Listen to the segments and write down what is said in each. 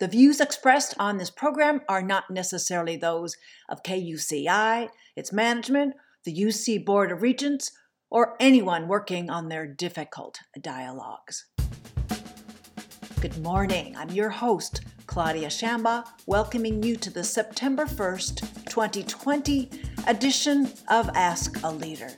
The views expressed on this program are not necessarily those of KUCI, its management, the UC Board of Regents, or anyone working on their difficult dialogues. Good morning. I'm your host, Claudia Shambaugh, welcoming you to the September 1st, 2020 edition of Ask a Leader.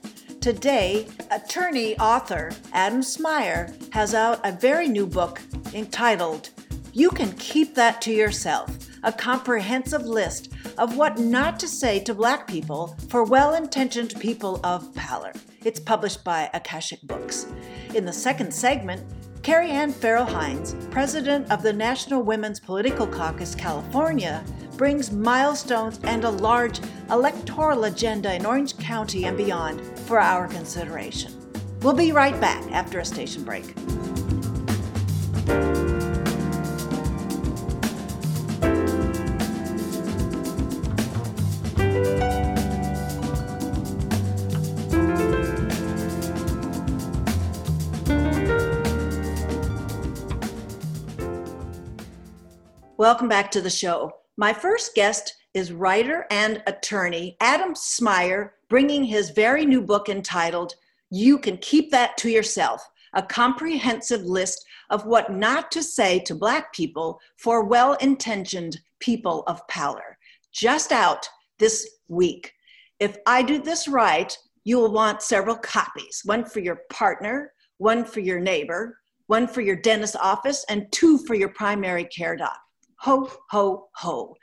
Today, attorney author Adam Smyer has out a very new book entitled You Can Keep That to Yourself, a comprehensive list of what not to say to Black people for well intentioned people of pallor. It's published by Akashic Books. In the second segment, Karriann Farrell Hinds, president of the National Women's Political Caucus California, brings milestones and a large electoral agenda in Orange County and beyond for our consideration. We'll be right back after a station break. Welcome back to the show. My first guest is writer and attorney Adam Smyer, bringing his very new book entitled You Can Keep That to Yourself A Comprehensive List of What Not to Say to Black People for Well Intentioned People of Power. Just out this week. If I do this right, you will want several copies one for your partner, one for your neighbor, one for your dentist office, and two for your primary care doc. Ho, ho, ho.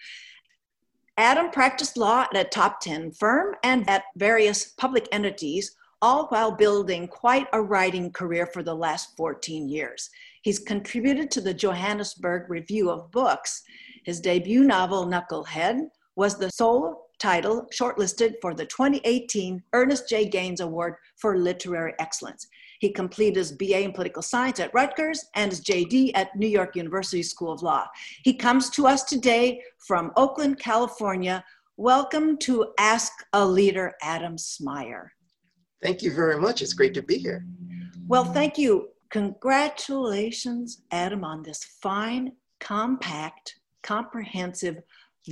Adam practiced law at a top 10 firm and at various public entities, all while building quite a writing career for the last 14 years. He's contributed to the Johannesburg Review of Books. His debut novel, Knucklehead, was the sole title shortlisted for the 2018 Ernest J. Gaines Award for Literary Excellence. He completed his BA in political science at Rutgers and his JD at New York University School of Law. He comes to us today from Oakland, California. Welcome to Ask a Leader, Adam Smyer. Thank you very much. It's great to be here. Well, thank you. Congratulations, Adam, on this fine, compact, comprehensive,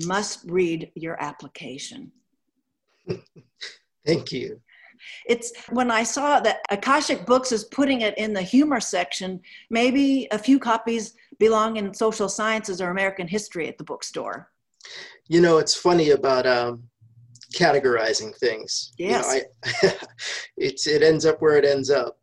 must read your application. Thank you. It's when I saw that Akashic Books is putting it in the humor section, maybe a few copies belong in social sciences or American history at the bookstore. You know, it's funny about um, categorizing things. Yes. You know, I, it's, it ends up where it ends up.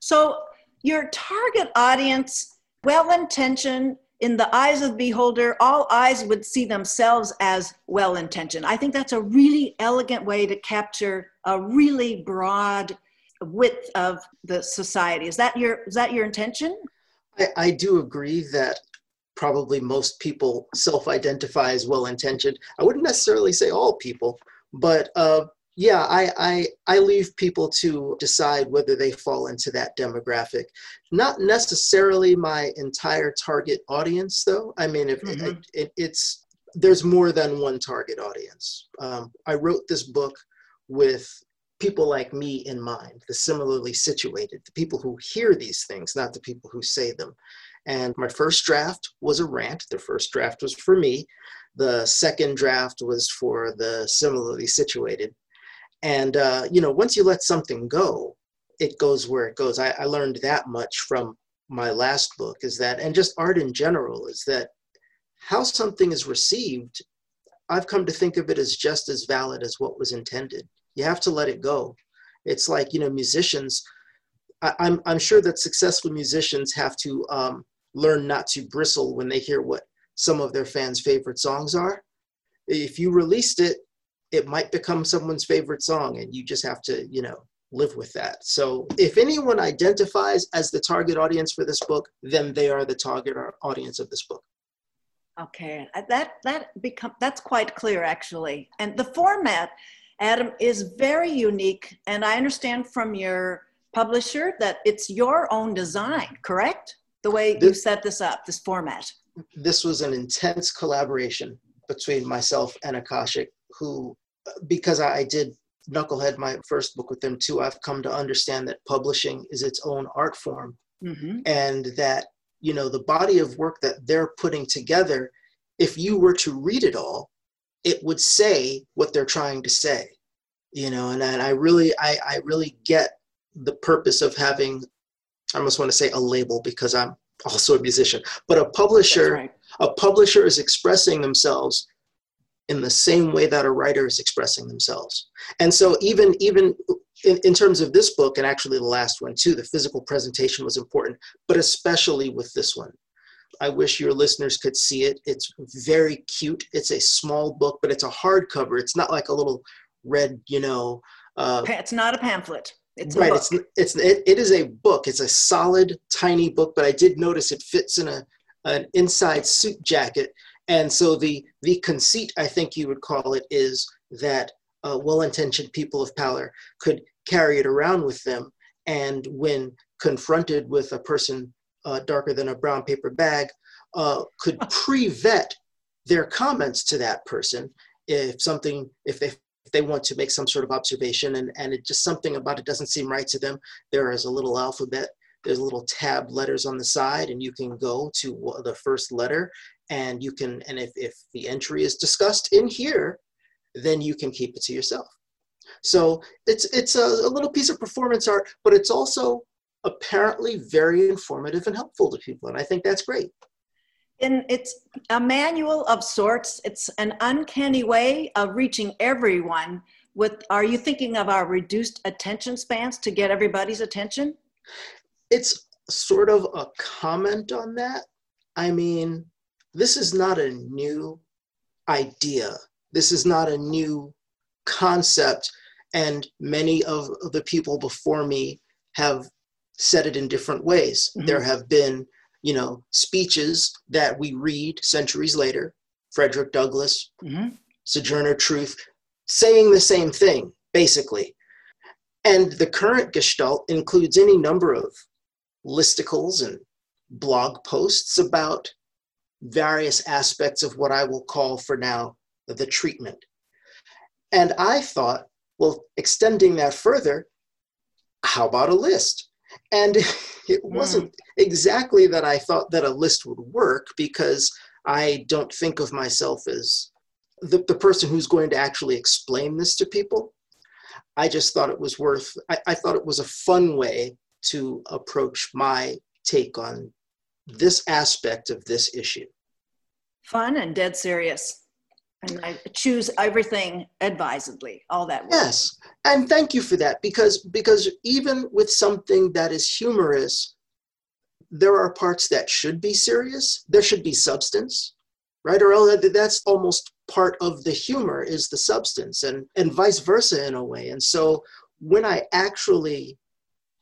So, your target audience, well intentioned, in the eyes of the beholder, all eyes would see themselves as well intentioned. I think that's a really elegant way to capture a really broad width of the society. Is that your is that your intention? I, I do agree that probably most people self-identify as well-intentioned. I wouldn't necessarily say all people, but uh, yeah, I, I, I leave people to decide whether they fall into that demographic. Not necessarily my entire target audience, though. I mean, if mm-hmm. it, it, it's there's more than one target audience. Um, I wrote this book with people like me in mind, the similarly situated, the people who hear these things, not the people who say them. And my first draft was a rant. The first draft was for me. The second draft was for the similarly situated and uh, you know, once you let something go, it goes where it goes. I, I learned that much from my last book is that, and just art in general, is that how something is received, I've come to think of it as just as valid as what was intended. You have to let it go. It's like, you know, musicians, I, am I'm, I'm sure that successful musicians have to um, learn not to bristle when they hear what some of their fans' favorite songs are. If you released it it might become someone's favorite song and you just have to you know live with that so if anyone identifies as the target audience for this book then they are the target audience of this book okay that that become that's quite clear actually and the format adam is very unique and i understand from your publisher that it's your own design correct the way this, you set this up this format this was an intense collaboration between myself and akashic who, because I did Knucklehead, my first book with them too, I've come to understand that publishing is its own art form. Mm-hmm. And that you know the body of work that they're putting together if you were to read it all it would say what they're trying to say you know and, and i really I, I really get the purpose of having i almost want to say a label because i'm also a musician but a publisher right. a publisher is expressing themselves in the same way that a writer is expressing themselves and so even even in, in terms of this book and actually the last one too the physical presentation was important but especially with this one I wish your listeners could see it. It's very cute. It's a small book, but it's a hardcover. It's not like a little red, you know. Uh, it's not a pamphlet. It's right. It's it's it, it is a book. It's a solid, tiny book, but I did notice it fits in a an inside suit jacket. And so the the conceit, I think you would call it, is that uh, well-intentioned people of pallor could carry it around with them, and when confronted with a person uh, darker than a brown paper bag uh, could pre-vet their comments to that person if something if they if they want to make some sort of observation and and it just something about it doesn't seem right to them. There is a little alphabet there's a little tab letters on the side and you can go to the first letter and you can and if, if the entry is discussed in here then you can keep it to yourself. So it's it's a, a little piece of performance art but it's also apparently very informative and helpful to people. And I think that's great. And it's a manual of sorts. It's an uncanny way of reaching everyone. With are you thinking of our reduced attention spans to get everybody's attention? It's sort of a comment on that. I mean, this is not a new idea. This is not a new concept. And many of the people before me have said it in different ways. Mm-hmm. There have been, you know, speeches that we read centuries later, Frederick Douglass, mm-hmm. Sojourner Truth, saying the same thing, basically. And the current Gestalt includes any number of listicles and blog posts about various aspects of what I will call for now the treatment. And I thought, well, extending that further, how about a list? And it hmm. wasn't exactly that I thought that a list would work because I don't think of myself as the, the person who's going to actually explain this to people. I just thought it was worth, I, I thought it was a fun way to approach my take on this aspect of this issue. Fun and dead serious and I choose everything advisedly, all that. Yes, and thank you for that because because even with something that is humorous, there are parts that should be serious. There should be substance, right? Or that's almost part of the humor is the substance, and and vice versa in a way. And so when I actually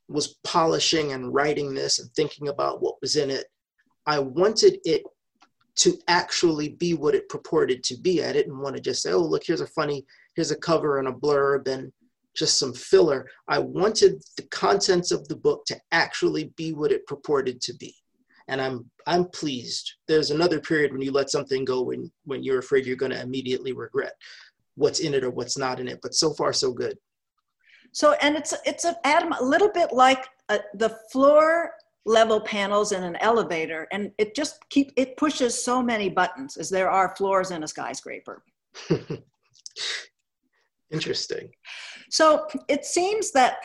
was polishing and writing this and thinking about what was in it, I wanted it to actually be what it purported to be. I didn't want to just say, oh, look, here's a funny, here's a cover and a blurb and just some filler. I wanted the contents of the book to actually be what it purported to be. And I'm I'm pleased. There's another period when you let something go when when you're afraid you're going to immediately regret what's in it or what's not in it. But so far, so good. So, and it's it's a Adam a little bit like uh, the floor level panels in an elevator and it just keep it pushes so many buttons as there are floors in a skyscraper interesting so it seems that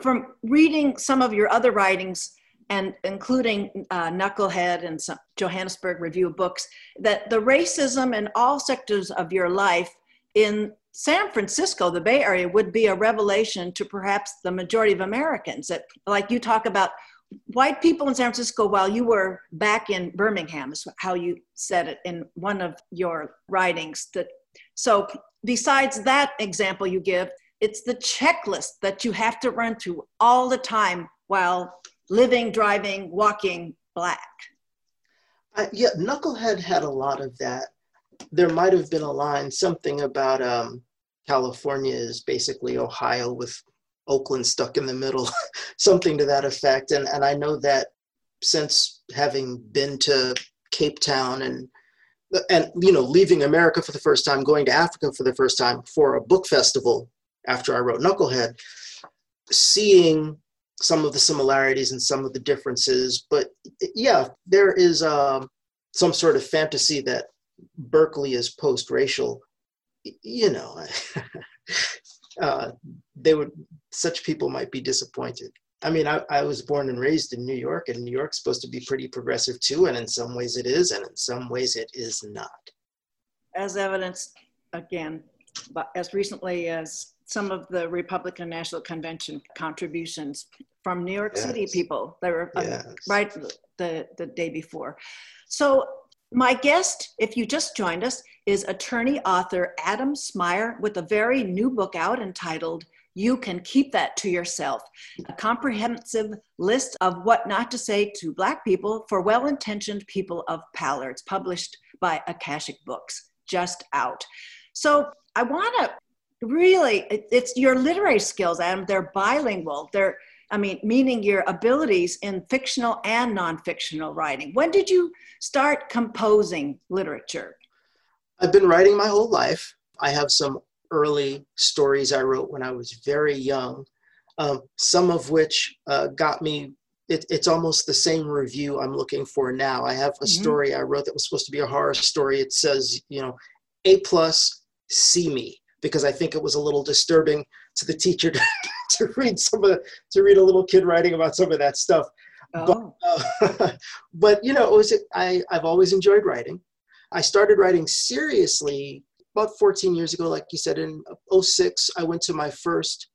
from reading some of your other writings and including uh, knucklehead and some johannesburg review of books that the racism in all sectors of your life in San Francisco, the Bay Area, would be a revelation to perhaps the majority of Americans. That, like you talk about white people in San Francisco while you were back in Birmingham is how you said it in one of your writings that so besides that example you give it's the checklist that you have to run through all the time while living driving walking black. Uh, yeah knucklehead had a lot of that. There might have been a line something about um, california is basically ohio with Oakland stuck in the middle, something to that effect. And and I know that since having been to Cape Town and and you know leaving America for the first time, going to Africa for the first time for a book festival after I wrote Knucklehead, seeing some of the similarities and some of the differences. But yeah, there is um, some sort of fantasy that Berkeley is post-racial. You know, uh, they would such people might be disappointed. I mean, I, I was born and raised in New York, and New York's supposed to be pretty progressive too, and in some ways it is, and in some ways it is not. As evidenced again, but as recently as some of the Republican National Convention contributions from New York yes. City people. They were uh, yes. right the, the day before. So my guest, if you just joined us, is attorney author Adam Smyer with a very new book out entitled You Can Keep That to Yourself, a comprehensive list of what not to say to Black people for well intentioned people of. It's published by Akashic Books, just out. So I want to really, it's your literary skills, Adam. They're bilingual. They're I mean, meaning your abilities in fictional and non-fictional writing. When did you start composing literature? I've been writing my whole life. I have some early stories I wrote when I was very young, um, some of which uh, got me. It, it's almost the same review I'm looking for now. I have a mm-hmm. story I wrote that was supposed to be a horror story. It says, you know, A plus, see me, because I think it was a little disturbing to the teacher to, to read some of the, to read a little kid writing about some of that stuff. Oh. But, uh, but you know, it was I I've always enjoyed writing. I started writing seriously about 14 years ago, like you said, in 06, I went to my first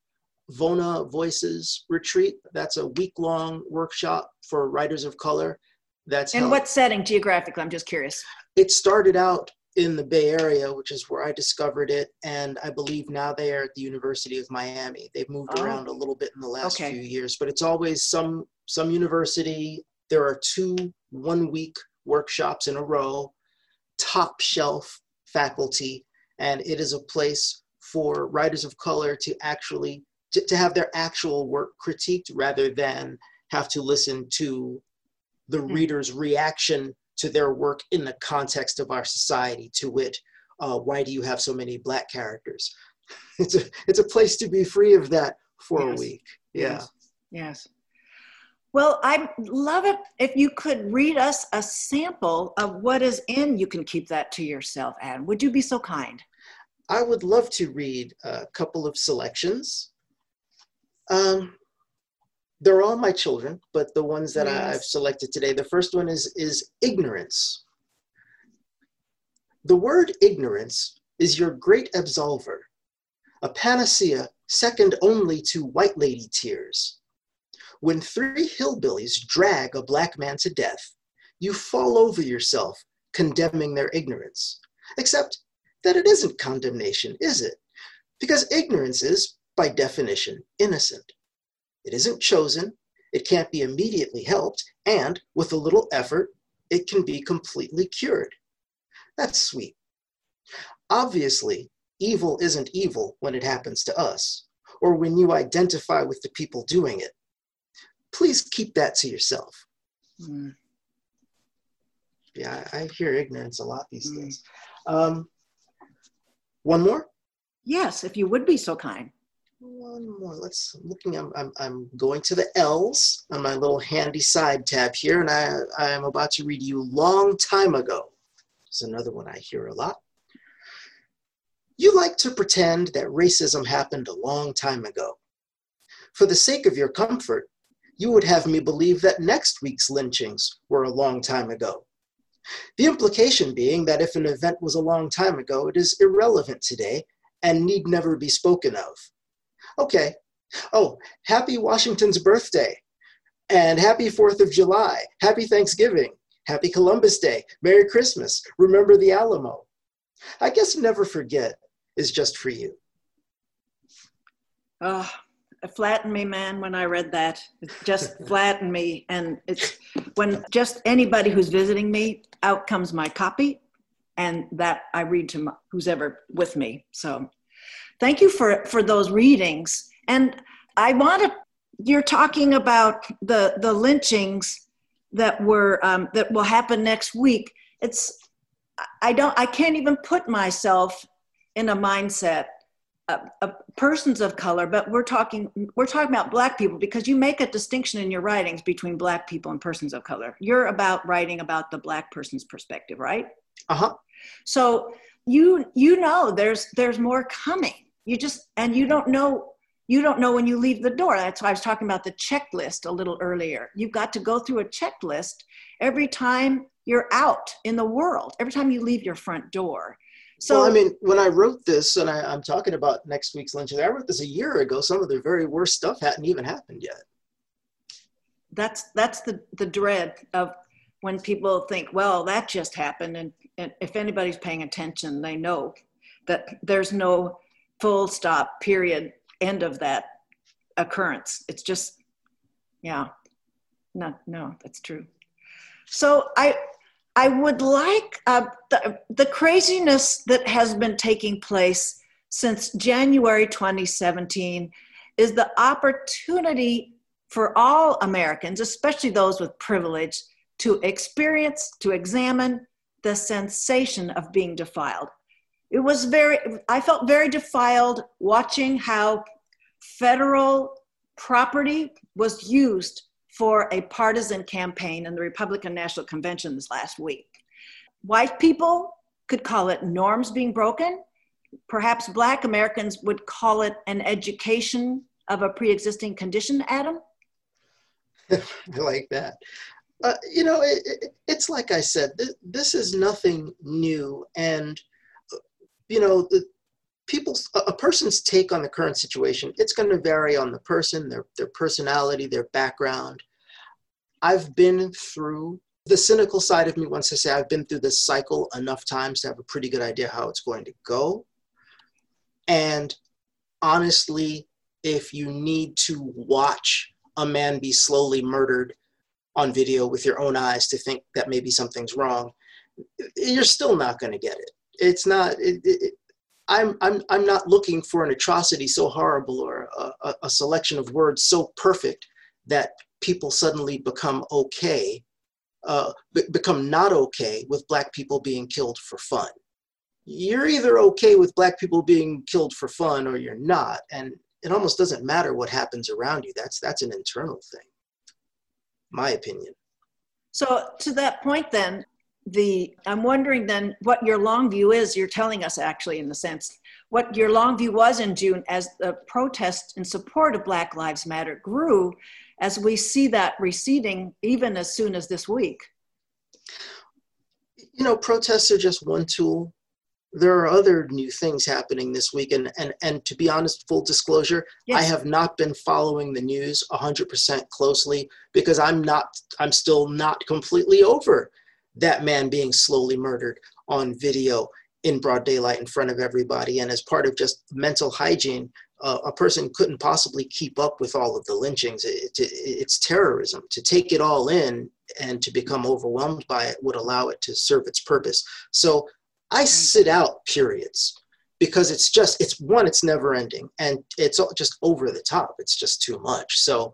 Vona Voices retreat. That's a week long workshop for writers of color. That's in what setting geographically? I'm just curious. It started out in the Bay Area, which is where I discovered it, and I believe now they are at the University of Miami. They've moved oh. around a little bit in the last okay. few years, but it's always some some university. There are two one week workshops in a row, top shelf faculty, and it is a place for writers of color to actually to, to have their actual work critiqued rather than have to listen to the mm. reader's reaction to their work in the context of our society, to wit, uh, why do you have so many black characters? It's a, it's a place to be free of that for yes. a week. Yeah. Yes. yes. Well, I'd love it if you could read us a sample of what is in You Can Keep That to Yourself, Adam. Would you be so kind? I would love to read a couple of selections. Um, they're all my children, but the ones that yes. I've selected today, the first one is, is ignorance. The word ignorance is your great absolver, a panacea second only to white lady tears. When three hillbillies drag a black man to death, you fall over yourself, condemning their ignorance. Except that it isn't condemnation, is it? Because ignorance is, by definition, innocent. It isn't chosen, it can't be immediately helped, and with a little effort, it can be completely cured. That's sweet. Obviously, evil isn't evil when it happens to us, or when you identify with the people doing it. Please keep that to yourself. Mm. Yeah, I hear ignorance a lot these mm. days. Um, one more? Yes, if you would be so kind. One more. Let's looking. I'm, I'm I'm going to the L's on my little handy side tab here, and I I am about to read you "Long Time Ago." It's another one I hear a lot. You like to pretend that racism happened a long time ago. For the sake of your comfort, you would have me believe that next week's lynchings were a long time ago. The implication being that if an event was a long time ago, it is irrelevant today and need never be spoken of. Okay. Oh, happy Washington's birthday. And happy 4th of July. Happy Thanksgiving. Happy Columbus Day. Merry Christmas. Remember the Alamo. I guess never forget is just for you. It flattened me, man, when I read that. It just flattened me. And it's when just anybody who's visiting me, out comes my copy, and that I read to my, who's ever with me. So thank you for for those readings and i want to you're talking about the the lynchings that were um, that will happen next week it's i don't i can't even put myself in a mindset uh, uh, persons of color, but we're talking we're talking about black people because you make a distinction in your writings between black people and persons of color. You're about writing about the black person's perspective, right? Uh huh. So you you know there's there's more coming. You just and you don't know you don't know when you leave the door. That's why I was talking about the checklist a little earlier. You've got to go through a checklist every time you're out in the world, every time you leave your front door. So well, I mean, when I wrote this, and I, am talking about next week's lynching, I wrote this a year ago. Some of the very worst stuff hadn't even happened yet. That's that's the the dread of when people think, well, that just happened, and, and if anybody's paying attention, they know that there's no full stop period end of that occurrence. It's just, yeah, no, no, that's true. So I I would like uh, the, the craziness that has been taking place since January 2017 is the opportunity for all Americans, especially those with privilege, to experience, to examine the sensation of being defiled. It was very, I felt very defiled watching how federal property was used for a partisan campaign in the Republican National Convention this last week. White people could call it norms being broken. Perhaps Black Americans would call it an education of a pre existing condition, Adam? I like that. Uh, you know, it, it, it's like I said, th- this is nothing new. And, you know, the, people's a person's take on the current situation it's going to vary on the person their their personality their background. I've been through the cynical side of me wants to say i've been through this cycle enough times to have a pretty good idea how it's going to go. And honestly if you need to watch a man be slowly murdered on video with your own eyes to think that maybe something's wrong you're still not going to get it. It's not it, it, I'm, I'm, I'm not looking for an atrocity so horrible or a, a, selection of words so perfect that people suddenly become okay, uh, become not okay with black people being killed for fun. You're either okay with black people being killed for fun or you're not. And it almost doesn't matter what happens around you. That's, that's an internal thing, my opinion. So to that point then, the i'm wondering then what your long view is. You're telling us actually in the sense what your long view was in june as the protest in support of black lives matter grew as we see that receding even as soon as this week. You know protests are just one tool. There are other new things happening this week and and, and to be honest full disclosure yes. i have not been following the news 100% closely because i'm not i'm still not completely over that man being slowly murdered on video in broad daylight in front of everybody. And as part of just mental hygiene, uh, a person couldn't possibly keep up with all of the lynchings. It, it, it's terrorism. To take it all in and to become overwhelmed by it would allow it to serve its purpose. So I sit out periods because it's just, it's one, it's never ending and it's just over the top. It's just too much. So,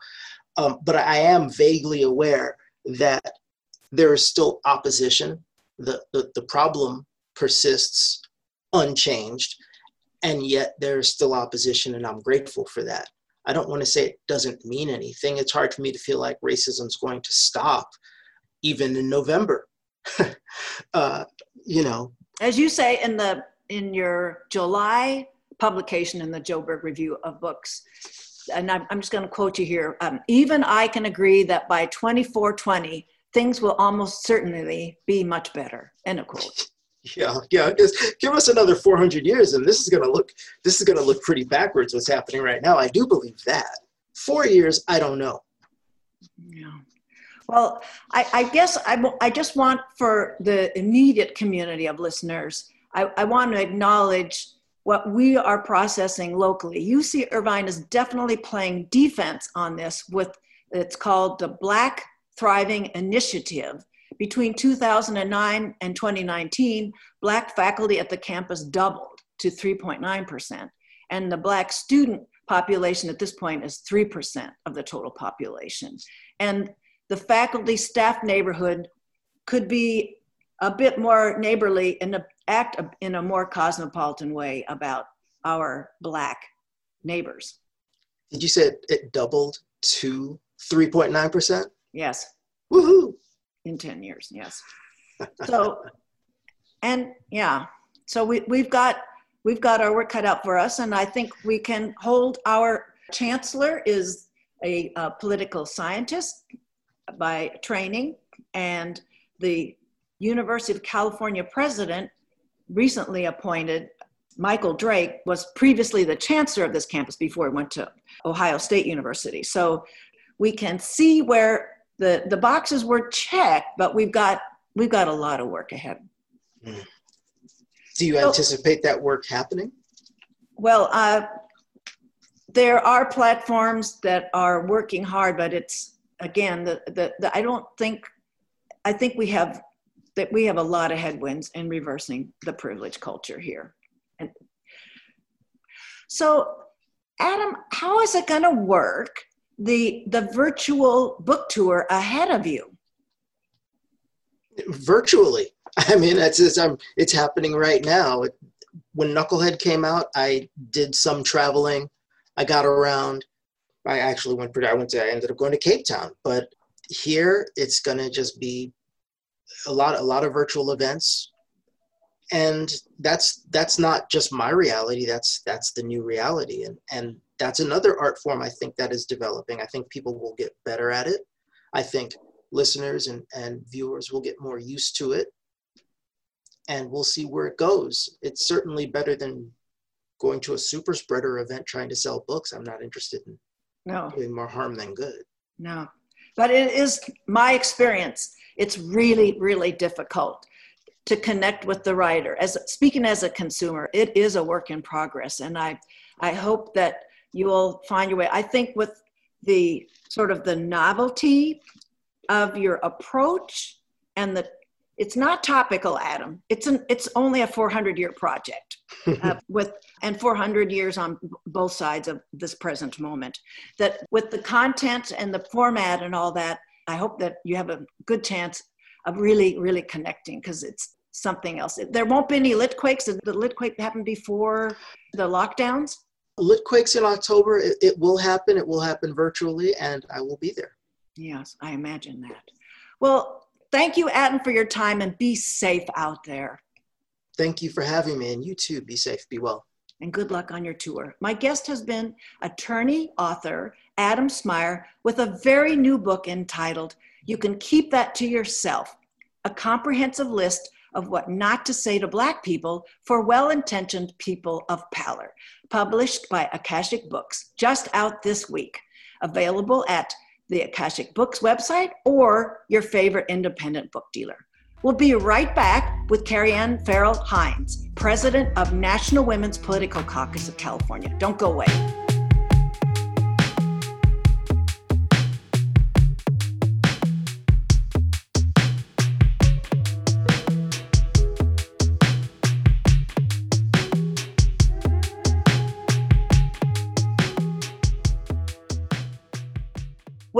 um, but I am vaguely aware that there is still opposition. The, the, the problem persists unchanged, and yet there's still opposition, and I'm grateful for that. I don't want to say it doesn't mean anything. It's hard for me to feel like racism is going to stop even in November. uh, you know. As you say in the in your July publication in the Joburg Review of Books, and I'm, I'm just going to quote you here. Um, even I can agree that by 2420, things will almost certainly be much better. End of quote. Yeah, yeah. Because give us another 400 years, and this is going to look this is going to look pretty backwards. What's happening right now? I do believe that. Four years, I don't know. Yeah. Well, I, I guess I, I just want for the immediate community of listeners, I, I want to acknowledge what we are processing locally. UC Irvine is definitely playing defense on this with it's called the Black Thriving Initiative. Between 2009 and 2019, Black faculty at the campus doubled to 3.9%, and the Black student population at this point is 3% of the total population. And the faculty staff neighborhood could be a bit more neighborly and act in a more cosmopolitan way about our Black neighbors. Did you say it, doubled to 3.9%? Yes. Woohoo! In 10 years, yes. So, and yeah, so we, we've got we've got our work cut out for us, and I think we can hold our chancellor is a, a political scientist by training, and the University of California president recently appointed Michael Drake was previously the chancellor of this campus before he went to Ohio State University. So we can see where the, the boxes were checked, but we've got we've got a lot of work ahead. Mm. Do you anticipate that work happening? Well, uh, there are platforms that are working hard, but it's again the, the, the I don't think I think we have that we have a lot of headwinds in reversing the privilege culture here. And so, Adam, how is it going to work the the virtual book tour ahead of you? Virtually, I mean, it's it's, um, it's happening right now. When Knucklehead came out, I did some traveling. I got around. I actually went. I went to. I ended up going to Cape Town, but here it's gonna just be a lot a lot of virtual events and that's that's not just my reality that's that's the new reality and and that's another art form i think that is developing. I think people will get better at it. I think listeners and, and viewers will get more used to it. And we'll see where it goes. It's certainly better than going to a super spreader event trying to sell books i'm not interested in no. doing more harm than good. No. But it is my experience. It's really, really difficult to connect with the writer. As speaking as a consumer, it is a work in progress, and I, I hope that you will find your way. I think with the sort of the novelty of your approach and the it's not topical adam it's an it's only a 400 year project uh, with and 400 years on both sides of this present moment that with the content and the format and all that I hope that you have a good chance of really, really connecting because it's something else. There won't be any Litquakes. The Litquake happen before the lockdowns? Litquakes in October. It, it will happen. It will happen virtually, and I will be there. Yes, I imagine that. Well, thank you, Adam, for your time, and be safe out there. Thank you for having me, and you too. Be safe. Be well and good luck on your tour. My guest has been attorney, author Adam Smyer with a very new book entitled You Can Keep That to Yourself, a comprehensive list of what not to say to Black people for well intentioned people of pallor, published by Akashic Books, just out this week. Available at the Akashic Books website or your favorite independent book dealer. We'll be right back with Karriann Farrell Hinds, President of National Women's Political Caucus of California. Don't go away.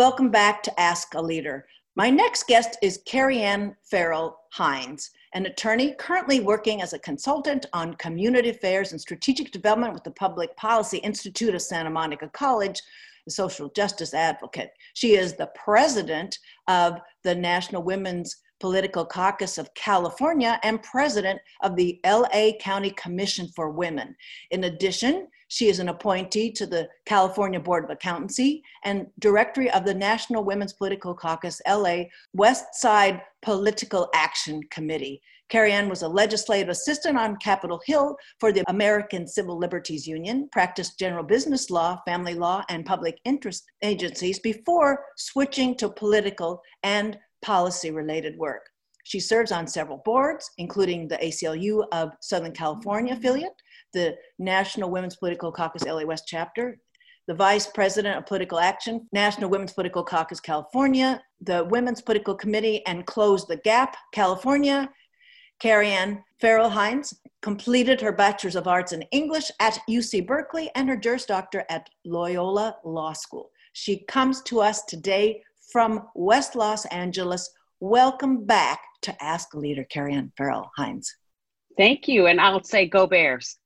Welcome back to Ask a Leader. My next guest is Carrie Ann Farrell Hines, an attorney currently working as a consultant on community affairs and strategic development with the Public Policy Institute of Santa Monica College, a social justice advocate. She is the president of the National Women's Political Caucus of California and president of the LA County Commission for Women. In addition, she is an appointee to the California Board of Accountancy and directory of the National Women's Political Caucus LA West Side Political Action Committee. Karriann was a legislative assistant on Capitol Hill for the American Civil Liberties Union, practiced general business law, family law, and public interest agencies before switching to political and policy related work. She serves on several boards, including the ACLU of Southern California affiliate, the National Women's Political Caucus LA West chapter, the Vice President of Political Action, National Women's Political Caucus California, the Women's Political Committee, and Close the Gap California. Carrie Ann Farrell Hines completed her Bachelor's of Arts in English at UC Berkeley and her Juris Doctor at Loyola Law School. She comes to us today from West Los Angeles. Welcome back to Ask a Leader, Karriann Farrell Hinds. Thank you. And I'll say go Bears.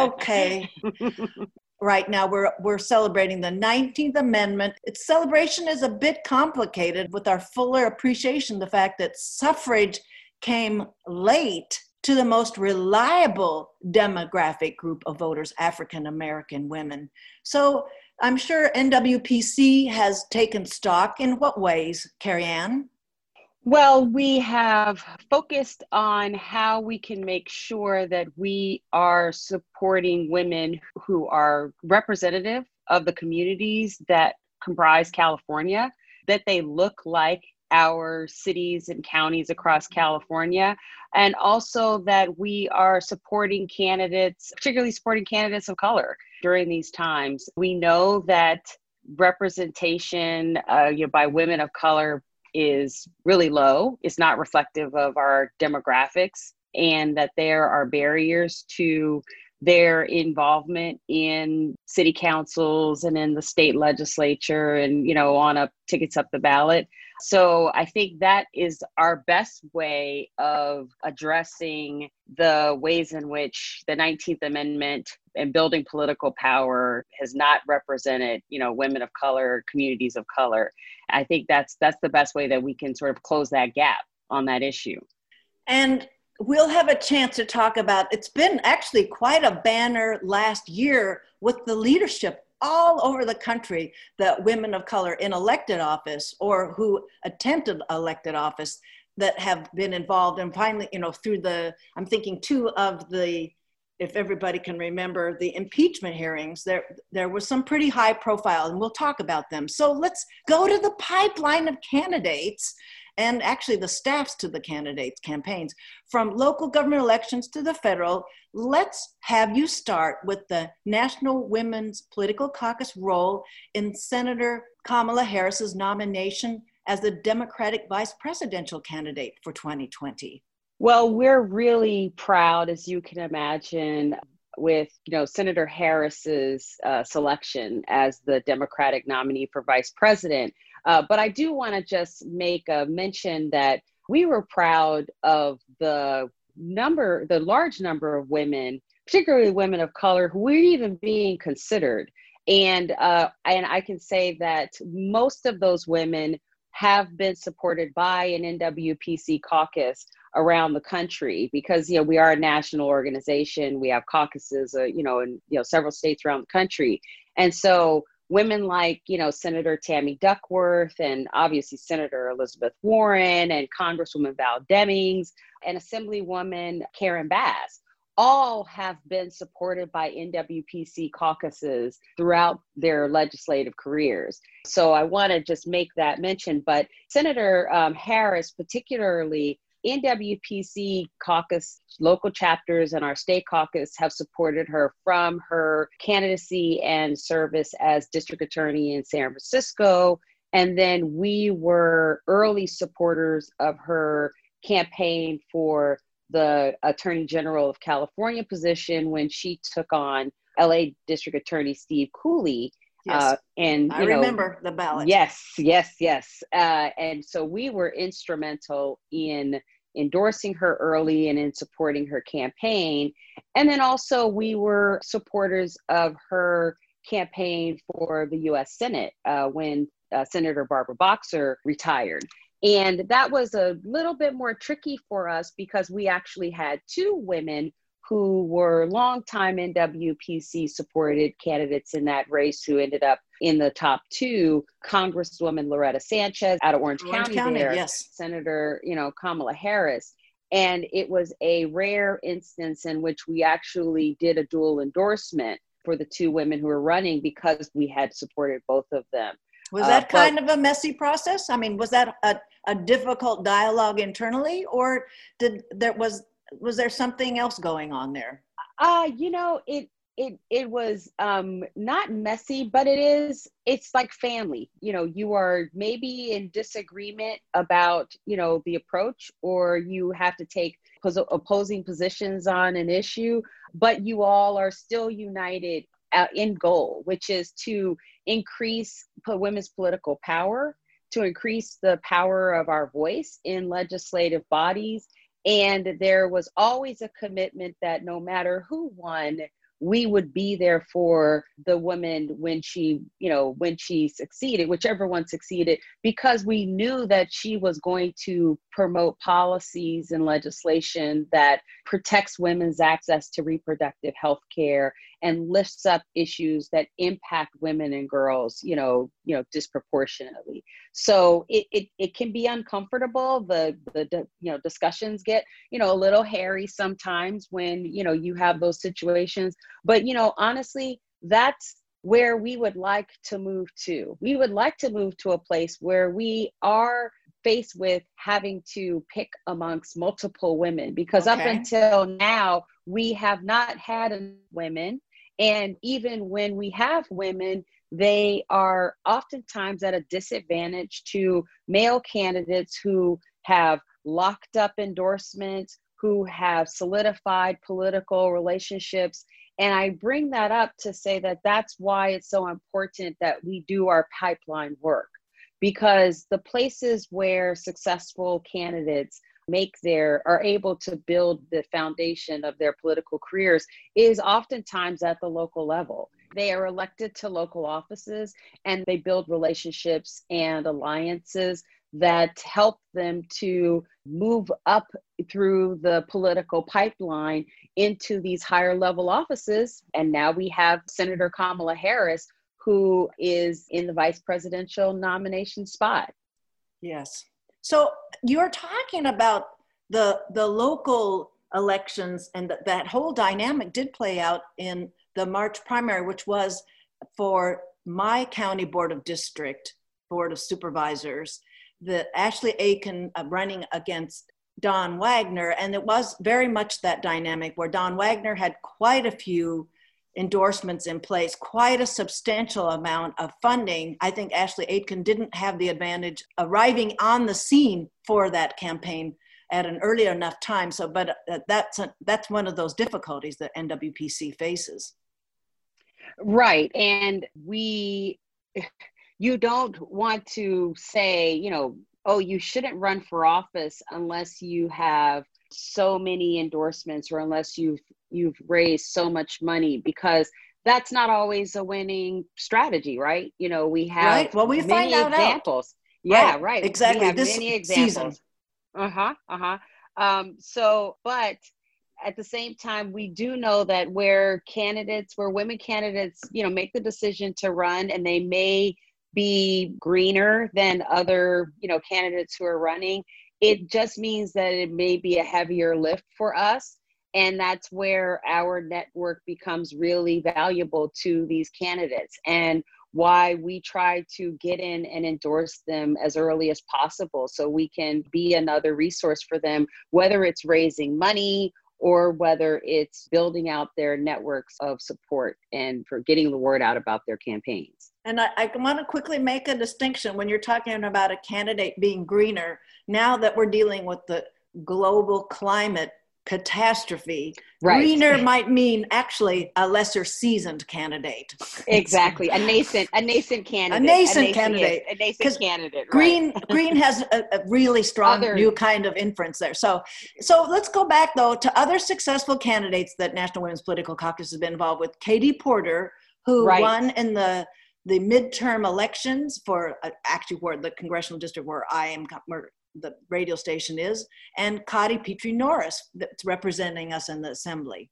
Okay. right now we're we're celebrating the 19th amendment. Its celebration is a bit complicated with our fuller appreciation the fact that suffrage came late to the most reliable demographic group of voters african american women. So i'm sure nwpc has taken stock. In what ways karriann well, we have focused on how we can make sure that we are supporting women who are representative of the communities that comprise California, that they look like our cities and counties across California, and also that we are supporting candidates, particularly supporting candidates of color during these times. We know that representation uh, you know, by women of color is really low. It's not reflective of our demographics, and that there are barriers to their involvement in city councils and in the state legislature and you know on up tickets up the ballot so I think that is our best way of addressing the ways in which the 19th Amendment and building political power has not represented, you know, women of color, communities of color. I think that's that's the best way that we can sort of close that gap on that issue. And we'll have a chance to talk about it's been actually quite a banner last year with the leadership all over the country that women of color in elected office or who attempted elected office that have been involved and finally you know through the i'm thinking two of the if everybody can remember the impeachment hearings there there was some pretty high profile and we'll talk about them. So let's go to the pipeline of candidates and actually the staffs to the candidates' campaigns, from local government elections to the federal. Let's have you start with the National Women's Political Caucus role in Senator Kamala Harris's nomination as the Democratic vice presidential candidate for 2020. Well, we're really proud, as you can imagine, with you know Senator Harris's uh, selection as the Democratic nominee for vice president. Uh, but I do want to just make a mention that we were proud of the number, the large number of women, particularly women of color, who were even being considered. And uh, and I can say that most of those women have been supported by an NWPC caucus around the country because you know we are a national organization. We have caucuses, uh, you know, in you know several states around the country, and so women like you know senator tammy duckworth and obviously senator elizabeth warren and congresswoman val demings and assemblywoman karen bass all have been supported by NWPC caucuses throughout their legislative careers. So I want to just make that mention. But Senator um, Harris, particularly NWPC caucus, local chapters, and our state caucus have supported her from her candidacy and service as district attorney in San Francisco. And then we were early supporters of her campaign for the Attorney General of California position when she took on LA District Attorney Steve Cooley. Yes. Uh, and I know, remember the ballot. Yes, yes, yes. Uh, and so we were instrumental in endorsing her early and in supporting her campaign. And then also, we were supporters of her campaign for the US Senate uh, when uh, Senator Barbara Boxer retired. And that was a little bit more tricky for us because we actually had two women who were longtime NWPC supported candidates in that race who ended up in the top two Congresswoman Loretta Sanchez out of Orange, Orange County, County there, yes. Senator, you know, Kamala Harris. And it was a rare instance in which we actually did a dual endorsement for the two women who were running because we had supported both of them. Was that uh, kind of a messy process? I mean, was that a, a difficult dialogue internally, or did there was was there something else going on there? Uh, you know, it it it was um not messy, but it is it's like family. You know, you are maybe in disagreement about, you know, the approach or you have to take opposing positions on an issue, but you all are still united uh, in goal, which is to increase women's political power, to increase the power of our voice in legislative bodies, And there was always a commitment that no matter who won, we would be there for the woman when she you know when she succeeded whichever one succeeded because we knew that she was going to promote policies and legislation that protects women's access to reproductive health care and lifts up issues that impact women and girls you know you know disproportionately. So it, it, it can be uncomfortable. The, the the you know discussions get you know a little hairy sometimes when you know you have those situations. But you know honestly that's where we would like to move to. We would like to move to a place where we are faced with having to pick amongst multiple women because okay. up until now we have not had women and even when we have women they are oftentimes at a disadvantage to male candidates who have locked up endorsements, who have solidified political relationships. And I bring that up to say that that's why it's so important that we do our pipeline work because the places where successful candidates make their are able to build the foundation of their political careers is oftentimes at the local level they are elected to local offices and they build relationships and alliances that help them to move up through the political pipeline into these higher level offices. And now we have Senator Kamala Harris, who is in the vice presidential nomination spot. Yes. So you're talking about the the local elections and th- that whole dynamic did play out in the March primary, which was for my county board of district, board of supervisors, that Ashleigh Aitken uh, running against Don Wagner. And it was very much that dynamic where Don Wagner had quite a few endorsements in place, quite a substantial amount of funding. I think Ashleigh Aitken didn't have the advantage arriving on the scene for that campaign at an early enough time. So, but uh, that's a, that's one of those difficulties that NWPC faces. Right. And we, you don't want to say, you know, oh, you shouldn't run for office unless you have so many endorsements or unless you've you've raised so much money because that's not always a winning strategy, right? You know, we have right. well, we many find examples. Out. Yeah, right. right. Exactly. We have this many examples. Uh huh. Uh huh. Um, so, but at the same time we do know that where candidates where women candidates you know make the decision to run and they may be greener than other you know candidates who are running it just means that it may be a heavier lift for us and that's where our network becomes really valuable to these candidates and why we try to get in and endorse them as early as possible so we can be another resource for them whether it's raising money or whether it's building out their networks of support and for getting the word out about their campaigns. And I, I, want to quickly make a distinction when you're talking about a candidate being greener. Now that we're dealing with the global climate catastrophe. Right. Greener might mean actually a lesser seasoned candidate. Exactly, a nascent, a nascent candidate, a nascent, a nascent candidate, a nascent candidate. Right. Green, green has a, a really strong other, new kind of inference there. So, so let's go back though to other successful candidates that National Women's Political Caucus has been involved with. Katie Porter, who right. won in the the midterm elections for uh, actually where the congressional district where I am the radio station is, and Cottie Petrie Norris that's representing us in the assembly.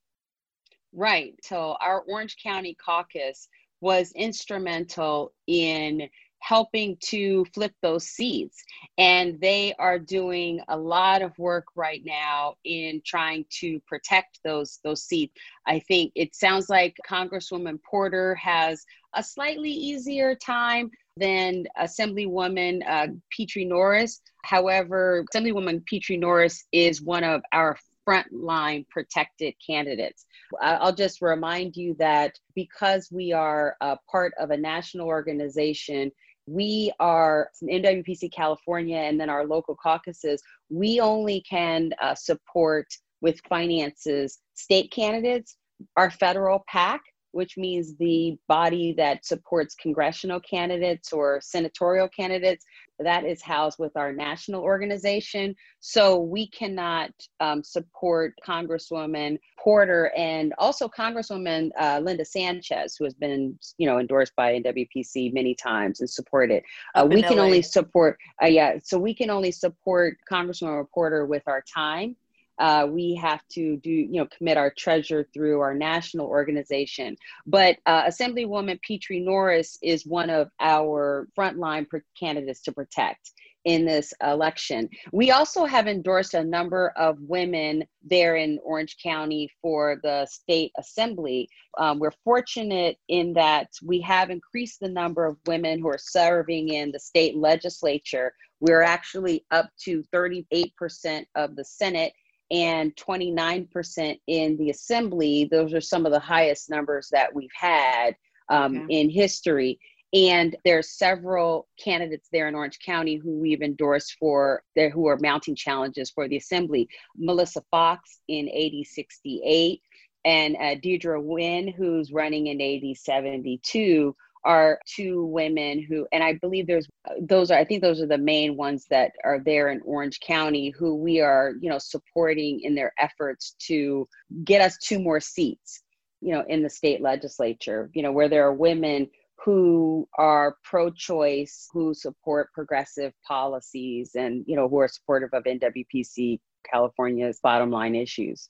Right. So our Orange County caucus was instrumental in helping to flip those seats. And they are doing a lot of work right now in trying to protect those, those seats. I think it sounds like Congresswoman Porter has a slightly easier time than Assemblywoman uh, Petrie Norris. However, Assemblywoman Petrie Norris is one of our frontline protected candidates. I'll just remind you that because we are a part of a national organization, we are NWPC California and then our local caucuses, we only can uh, support with finances state candidates, our federal PAC, which means the body that supports congressional candidates or senatorial candidates, that is housed with our national organization. So we cannot um, support Congresswoman Porter and also Congresswoman uh, Linda Sanchez, who has been, you know, endorsed by NWPC many times and supported. Uh, we can LA. only support, uh, yeah, so we can only support Congresswoman Porter with our time uh, we have to do, you know, commit our treasure through our national organization. But uh, Assemblywoman Petrie Norris is one of our frontline candidates to protect in this election. We also have endorsed a number of women there in Orange County for the state assembly. Um, we're fortunate in that we have increased the number of women who are serving in the state legislature. We're actually up to 38% of the Senate and 29% in the assembly. Those are some of the highest numbers that we've had um, okay. in history. And there's several candidates there in Orange County who we've endorsed for there who are mounting challenges for the assembly. Melissa Fox in AD 68 and uh, Deidre Nguyen, who's running in AD 72 are two women who, and I believe there's those are, I think those are the main ones that are there in Orange County who we are, you know, supporting in their efforts to get us two more seats, you know, in the state legislature, you know, where there are women who are pro-choice, who support progressive policies and, you know, who are supportive of NWPC California's bottom line issues.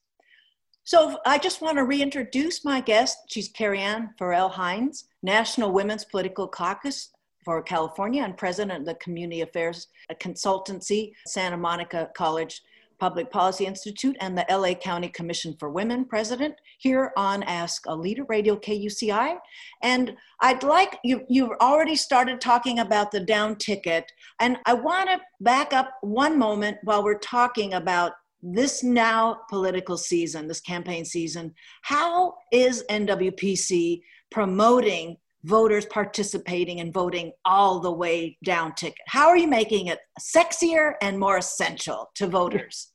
So I just want to reintroduce my guest. She's Karriann Farrell Hinds, National Women's Political Caucus for California and president of the Community Affairs Consultancy, Santa Monica College Public Policy Institute, and the LA County Commission for Women president here on Ask a Leader Radio KUCI. And I'd like you, you've already started talking about the down ticket. And I want to back up one moment while we're talking about this now political season, this campaign season, how is NWPC promoting voters participating and voting all the way down ticket? How are you making it sexier and more essential to voters?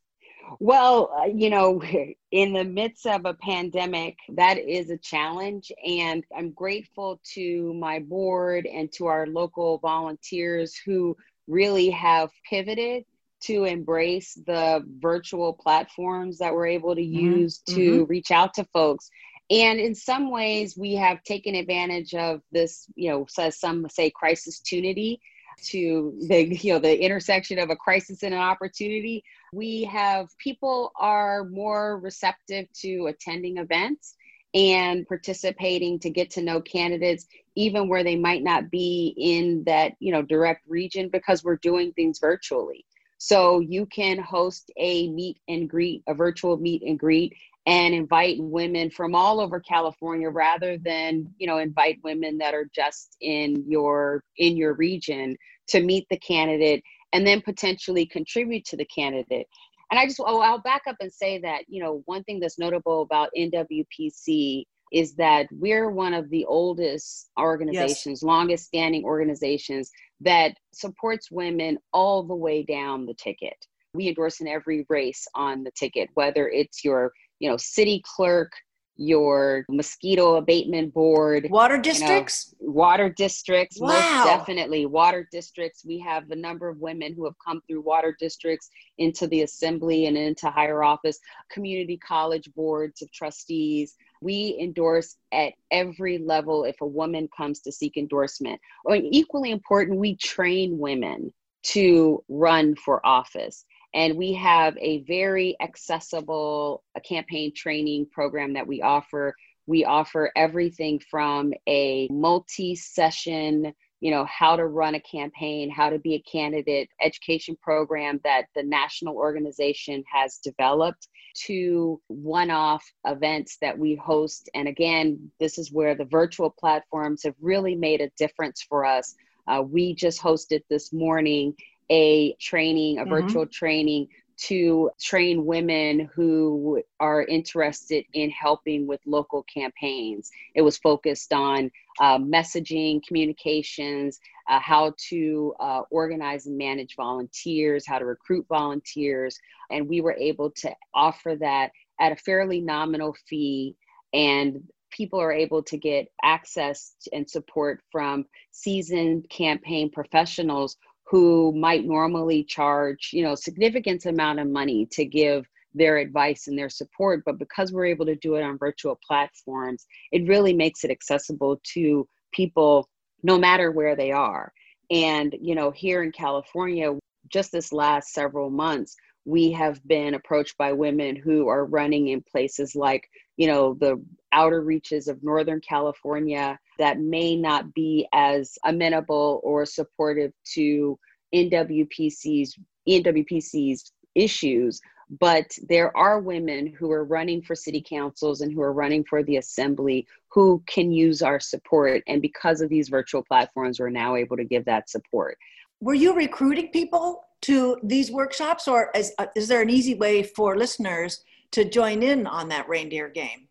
Well, uh, you know, in the midst of a pandemic, that is a challenge. And I'm grateful to my board and to our local volunteers who really have pivoted to embrace the virtual platforms that we're able to mm-hmm. use mm-hmm. to mm-hmm. reach out to folks and in some ways we have taken advantage of this you know so some say crisis tunity to the you know the intersection of a crisis and an opportunity we have people are more receptive to attending events and participating to get to know candidates even where they might not be in that you know direct region because we're doing things virtually so you can host a meet and greet, a virtual meet and greet, and invite women from all over California rather than, you know, invite women that are just in your in your region to meet the candidate and then potentially contribute to the candidate. And I just oh, I'll back up and say that, you know, one thing that's notable about NWPC is that we're one of the oldest organizations, yes. longest standing organizations that supports women all the way down the ticket. We endorse in every race on the ticket, whether it's your, you know, city clerk, your mosquito abatement board, water districts, you know, water districts, wow. most definitely water districts. We have a number of women who have come through water districts into the assembly and into higher office, community college boards of trustees, we endorse at every level if a woman comes to seek endorsement. Or equally important, we train women to run for office. And we have a very accessible campaign training program that we offer. We offer everything from a multi session you know how to run a campaign how to be a candidate education program that the national organization has developed to one-off events that we host and again this is where the virtual platforms have really made a difference for us uh, we just hosted this morning a training a mm-hmm. virtual training to train women who are interested in helping with local campaigns. It was focused on uh, messaging, communications, uh, how to uh, organize and manage volunteers, how to recruit volunteers. And we were able to offer that at a fairly nominal fee. And people are able to get access and support from seasoned campaign professionals who might normally charge, you know, significant amount of money to give their advice and their support. But because we're able to do it on virtual platforms, it really makes it accessible to people no matter where they are. And, you know, here in California, just this last several months, we have been approached by women who are running in places like, you know, the outer reaches of Northern California that may not be as amenable or supportive to NWPC's NWPC's issues, but there are women who are running for city councils and who are running for the assembly who can use our support. And because of these virtual platforms, we're now able to give that support. Were you recruiting people to these workshops, or is, uh, is there an easy way for listeners to join in on that reindeer game?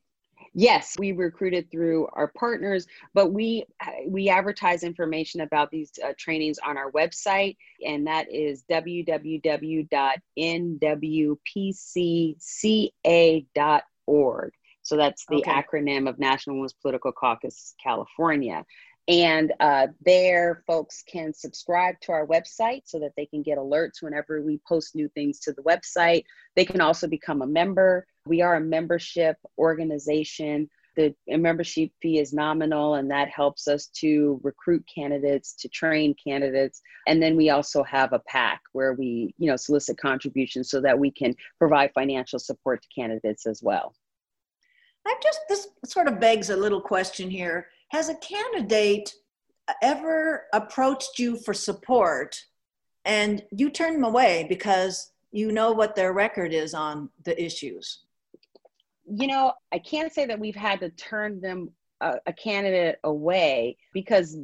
Yes we recruited through our partners but we we advertise information about these uh, trainings on our website and that is www.nwpcca.org so that's the okay. acronym of national women's political caucus california and uh, there, folks can subscribe to our website so that they can get alerts whenever we post new things to the website. They can also become a member. We are a membership organization. The membership fee is nominal, and that helps us to recruit candidates, to train candidates. And then we also have a PAC where we, you know, solicit contributions so that we can provide financial support to candidates as well. I just, this sort of begs a little question here has a candidate ever approached you for support and you turn them away because you know what their record is on the issues? You know, I can't say that we've had to turn them a, a candidate away because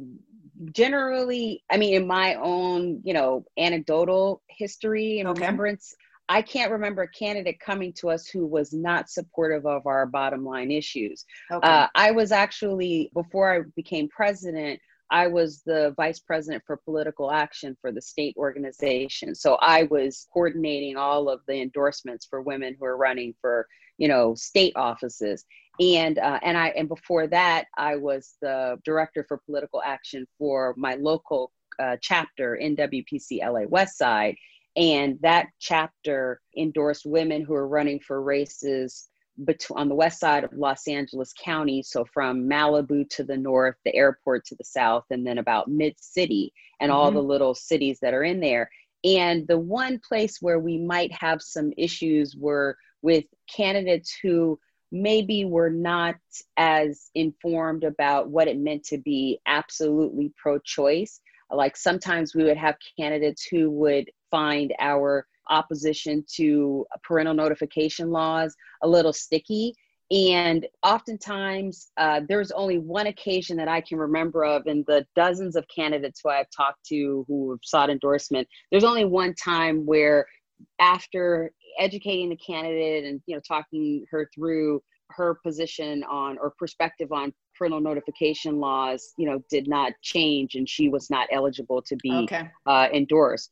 generally, I mean, in my own, you know, anecdotal history and okay. remembrance, I can't remember a candidate coming to us who was not supportive of our bottom line issues. Okay. Uh, I was actually, before I became president, I was the vice president for political action for the state organization. So I was coordinating all of the endorsements for women who are running for, you know, state offices. And uh, and I and before that, I was the director for political action for my local uh, chapter NWPC LA West Side. And that chapter endorsed women who are running for races on the west side of Los Angeles County. So from Malibu to the north, the airport to the south, and then about mid city and mm-hmm. all the little cities that are in there. And the one place where we might have some issues were with candidates who maybe were not as informed about what it meant to be absolutely pro choice. Like sometimes we would have candidates who would find our opposition to parental notification laws a little sticky. And oftentimes, uh, there's only one occasion that I can remember of in the dozens of candidates who I've talked to who have sought endorsement. There's only one time where, after educating the candidate and you know talking her through her position on or perspective on parental notification laws, you know, did not change, and she was not eligible to be okay. uh, endorsed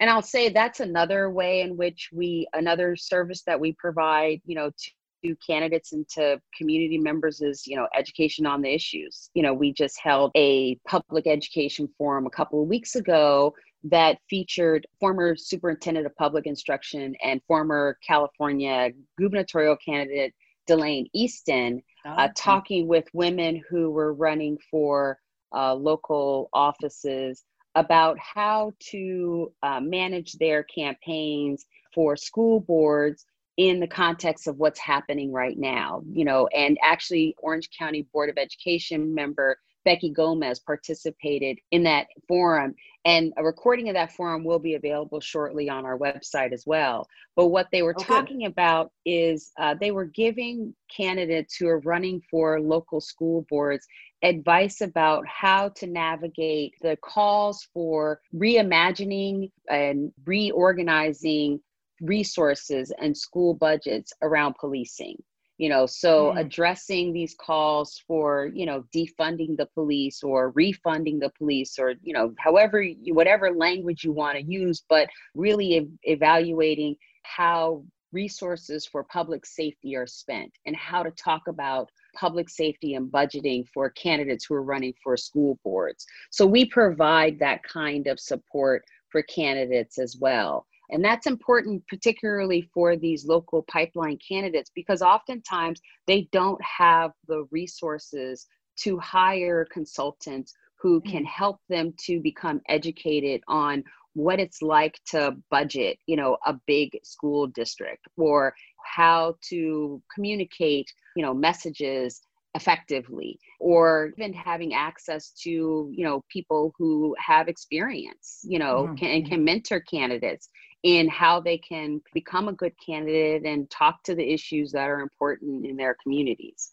and i'll say that's another way in which we another service that we provide you know to to candidates and to community members is you know education on the issues. You know we just held a public education forum a couple of weeks ago that featured former superintendent of public instruction and former california gubernatorial candidate Delaine Eastin oh, uh, talking with women who were running for uh, local offices about how to uh, manage their campaigns for school boards in the context of what's happening right now you know and actually orange county board of education member beckie gomez participated in that forum and a recording of that forum will be available shortly on our website as well but what they were okay. talking about is uh, they were giving candidates who are running for local school boards advice about how to navigate the calls for reimagining and reorganizing resources and school budgets around policing you know so mm. addressing these calls for you know defunding the police or refunding the police or you know however you, whatever language you want to use but really ev- evaluating how resources for public safety are spent and how to talk about public safety and budgeting for candidates who are running for school boards. So we provide that kind of support for candidates as well. And that's important, particularly for these local pipeline candidates, because oftentimes they don't have the resources to hire consultants who can mm. help them to become educated on what it's like to budget you know a big school district or how to communicate you know messages effectively or even having access to you know people who have experience you know mm-hmm. can, and can mentor candidates in how they can become a good candidate and talk to the issues that are important in their communities.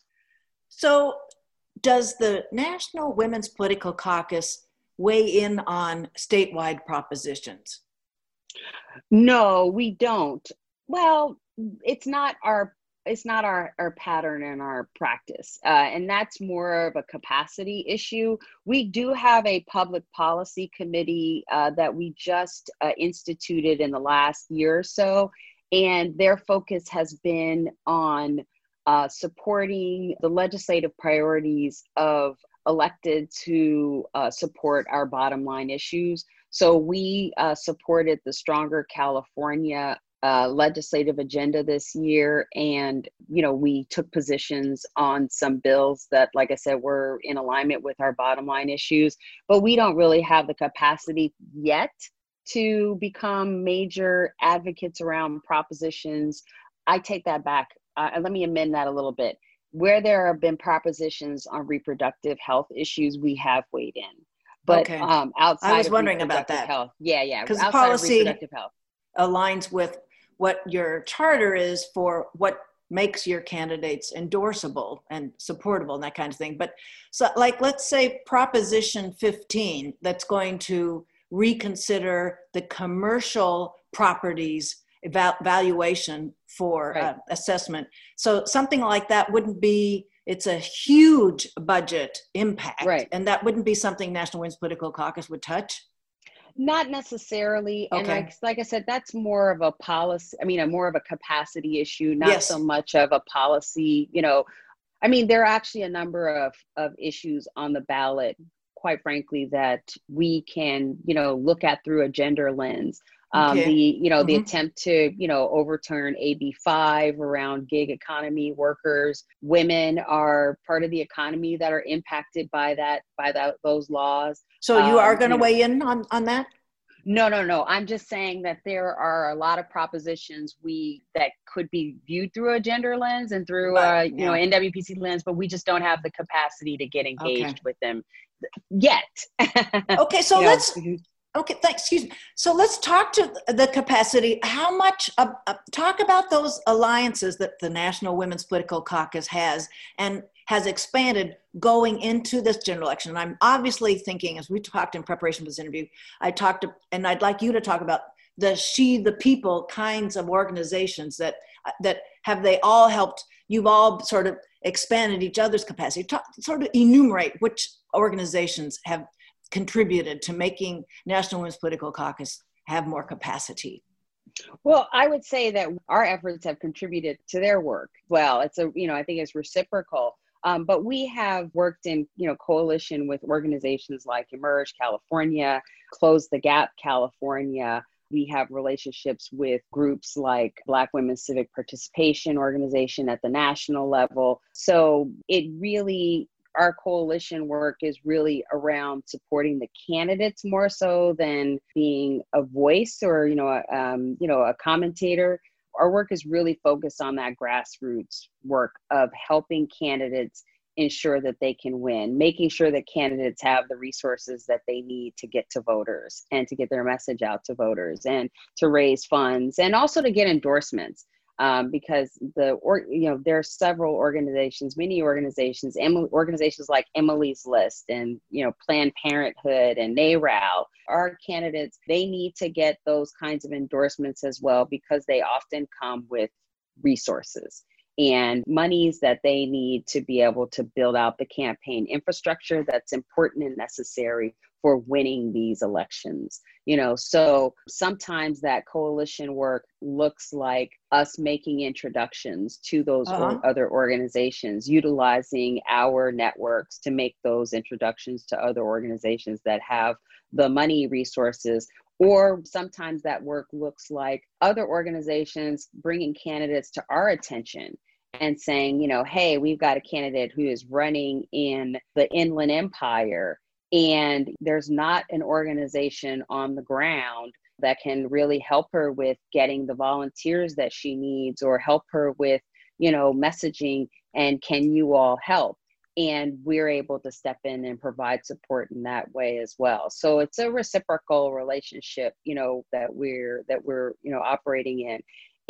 So does the national women's political caucus weigh in on statewide propositions? No we don't. Well it's not our it's not our, our pattern and our practice. Uh, and that's more of a capacity issue. We do have a public policy committee uh, that we just uh, instituted in the last year or so. And their focus has been on uh, supporting the legislative priorities of elected to uh, support our bottom line issues. So we uh, supported the Stronger California uh, legislative agenda this year and you know we took positions on some bills that like i said were in alignment with our bottom line issues but we don't really have the capacity yet to become major advocates around propositions. I take that back. Uh, let me amend that a little bit. Where there have been propositions on reproductive health issues we have weighed in. But okay. um outside i was wondering about that. health yeah yeah because policy aligns with what your charter is for what makes your candidates endorsable and supportable and that kind of thing. But so, like, let's say Proposition 15 that's going to reconsider the commercial properties eval- valuation for right. uh, assessment. So, something like that wouldn't be. It's a huge budget impact, right. and that wouldn't be something National Women's Political Caucus would touch. Not necessarily. Okay. And like, like I said, that's more of a policy, I mean, a more of a capacity issue, not yes. so much of a policy, you know. I mean, there are actually a number of, of issues on the ballot, quite frankly, that we can, you know, look at through a gender lens. Um, okay. the you know mm-hmm. the attempt to you know overturn AB five around gig economy workers. Women are part of the economy that are impacted by that by that those laws. So you are um, going to weigh in on on that? No, no, no. I'm just saying that there are a lot of propositions we that could be viewed through a gender lens and through but, uh, you yeah. know NWPC lens, but we just don't have the capacity to get engaged okay. with them yet. okay, so let's Okay, thanks. Excuse me. So let's talk to the capacity. How much, uh, uh, talk about those alliances that the National Women's Political Caucus has and has expanded going into this general election. And I'm obviously thinking, as we talked in preparation for this interview, I talked to, and I'd like you to talk about the she, the people kinds of organizations that, uh, that have they all helped, you've all sort of expanded each other's capacity. Talk, sort of enumerate which organizations have contributed to making National Women's Political Caucus have more capacity? Well, I would say that our efforts have contributed to their work. Well, it's a, you know, I think it's reciprocal. Um, but we have worked in, you know, coalition with organizations like Emerge California, Close the Gap California. We have relationships with groups like Black Women's Civic Participation Organization at the national level. So it really our coalition work is really around supporting the candidates more so than being a voice or you know a, um, you know a commentator. Our work is really focused on that grassroots work of helping candidates ensure that they can win making sure that candidates have the resources that they need to get to voters and to get their message out to voters and to raise funds and also to get endorsements um, because the or you know there are several organizations, many organizations, Emily, organizations like Emily's List and you know Planned Parenthood and NARAL. Our candidates they need to get those kinds of endorsements as well because they often come with resources and monies that they need to be able to build out the campaign infrastructure that's important and necessary for winning these elections you know so sometimes that coalition work looks like us making introductions to those uh-huh. or other organizations utilizing our networks to make those introductions to other organizations that have the money resources Or sometimes that work looks like other organizations bringing candidates to our attention and saying, you know, hey, we've got a candidate who is running in the Inland Empire, and there's not an organization on the ground that can really help her with getting the volunteers that she needs or help her with, you know, messaging. And can you all help? and we're able to step in and provide support in that way as well so it's a reciprocal relationship you know that we're that we're you know operating in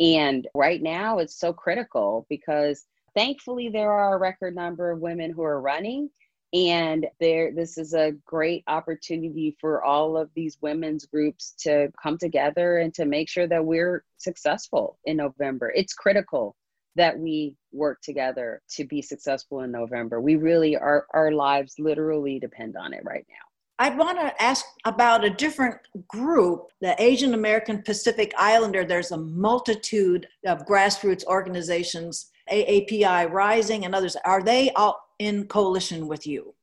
and right now it's so critical because thankfully there are a record number of women who are running and there this is a great opportunity for all of these women's groups to come together and to make sure that we're successful in November. It's critical that we work together to be successful in November. We really our our lives literally depend on it right now. I want to ask about a different group, the Asian American Pacific Islander. There's a multitude of grassroots organizations, AAPI Rising and others. Are they all in coalition with you?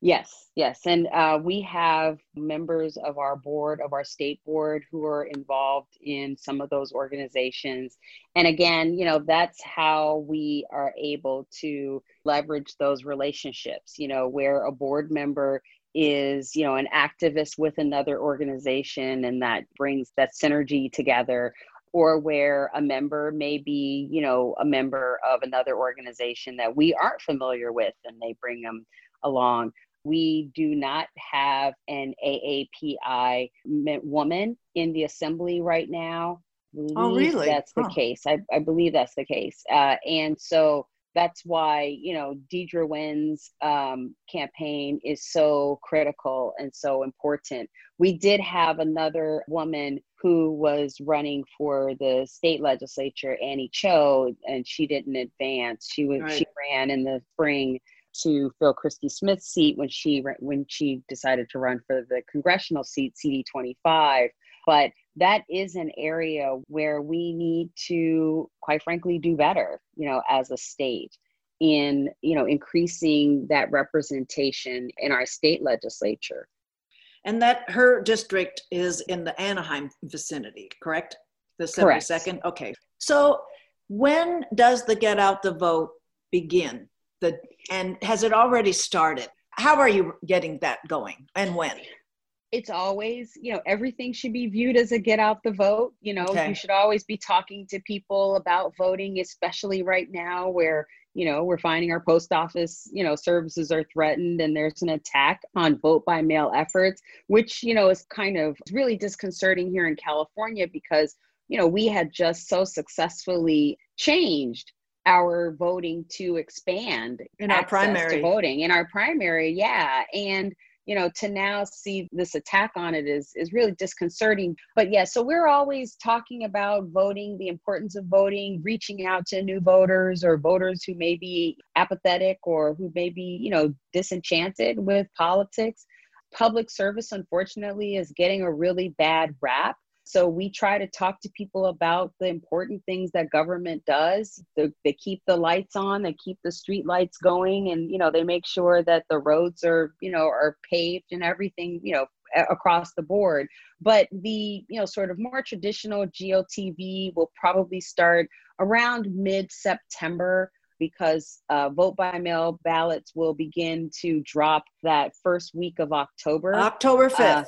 Yes, yes. And uh, we have members of our board, of our state board, who are involved in some of those organizations. And again, you know, that's how we are able to leverage those relationships, you know, where a board member is you know an activist with another organization and that brings that synergy together or where a member may be you know a member of another organization that we aren't familiar with and they bring them along we do not have an AAPI woman in the assembly right now. Oh, really? That's the huh. case. I, I believe that's the case. Uh, and so that's why you know Deidre Nguyen's um, campaign is so critical and so important. We did have another woman who was running for the state legislature, Annie Cho, and she didn't advance. She was right. she ran in the spring to fill Christy Smith's seat when she when she decided to run for the congressional seat CD 25 but that is an area where we need to quite frankly do better you know as a state in you know increasing that representation in our state legislature. And that her district is in the anaheim vicinity correct? The 72nd correct. okay. So when does the get out the vote begin? The and has it already started? How are you getting that going? And when it's always you know everything should be viewed as a get out the vote you know okay. you should always be talking to people about voting especially right now where you know we're finding our post office you know services are threatened and there's an attack on vote by mail efforts which you know is kind of really disconcerting here in california because you know we had just so successfully changed our voting to expand in our primary voting in our primary yeah and you know to now see this attack on it is is really disconcerting. But yeah so we're always talking about voting the importance of voting reaching out to new voters or voters who may be apathetic or who may be you know disenchanted with politics. Public service unfortunately is getting a really bad rap so we try to talk to people about the important things that government does. They, they keep the lights on, they keep the street lights going, and you know they make sure that the roads are you know are paved and everything you know across the board. But the you know sort of more traditional GOTV will probably start around mid September because uh, vote by mail ballots will begin to drop that first week of October. October 5th. Uh,